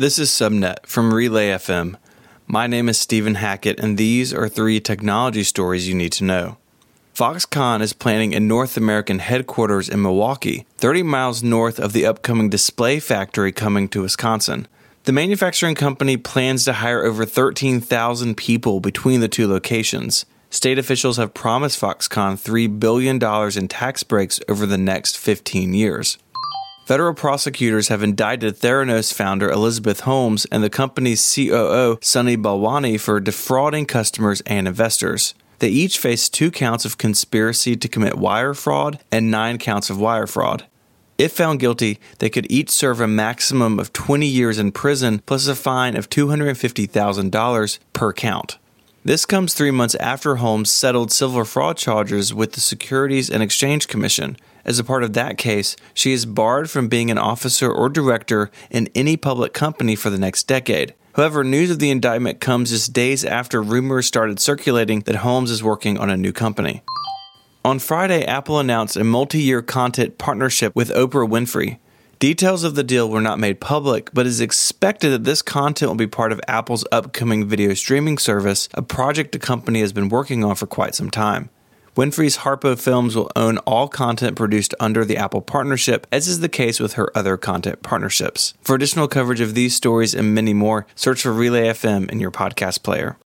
This is Subnet from Relay FM. My name is Stephen Hackett, and these are three technology stories you need to know. Foxconn is planning a North American headquarters in Milwaukee, 30 miles north of the upcoming display factory coming to Wisconsin. The manufacturing company plans to hire over 13,000 people between the two locations. State officials have promised Foxconn $3 billion in tax breaks over the next 15 years. Federal prosecutors have indicted Theranos founder Elizabeth Holmes and the company's COO Sunny Balwani for defrauding customers and investors. They each face two counts of conspiracy to commit wire fraud and nine counts of wire fraud. If found guilty, they could each serve a maximum of 20 years in prison plus a fine of $250,000 per count. This comes three months after Holmes settled civil fraud charges with the Securities and Exchange Commission. As a part of that case, she is barred from being an officer or director in any public company for the next decade. However, news of the indictment comes just days after rumors started circulating that Holmes is working on a new company. On Friday, Apple announced a multi year content partnership with Oprah Winfrey. Details of the deal were not made public, but it is expected that this content will be part of Apple's upcoming video streaming service, a project the company has been working on for quite some time. Winfrey's Harpo Films will own all content produced under the Apple partnership, as is the case with her other content partnerships. For additional coverage of these stories and many more, search for Relay FM in your podcast player.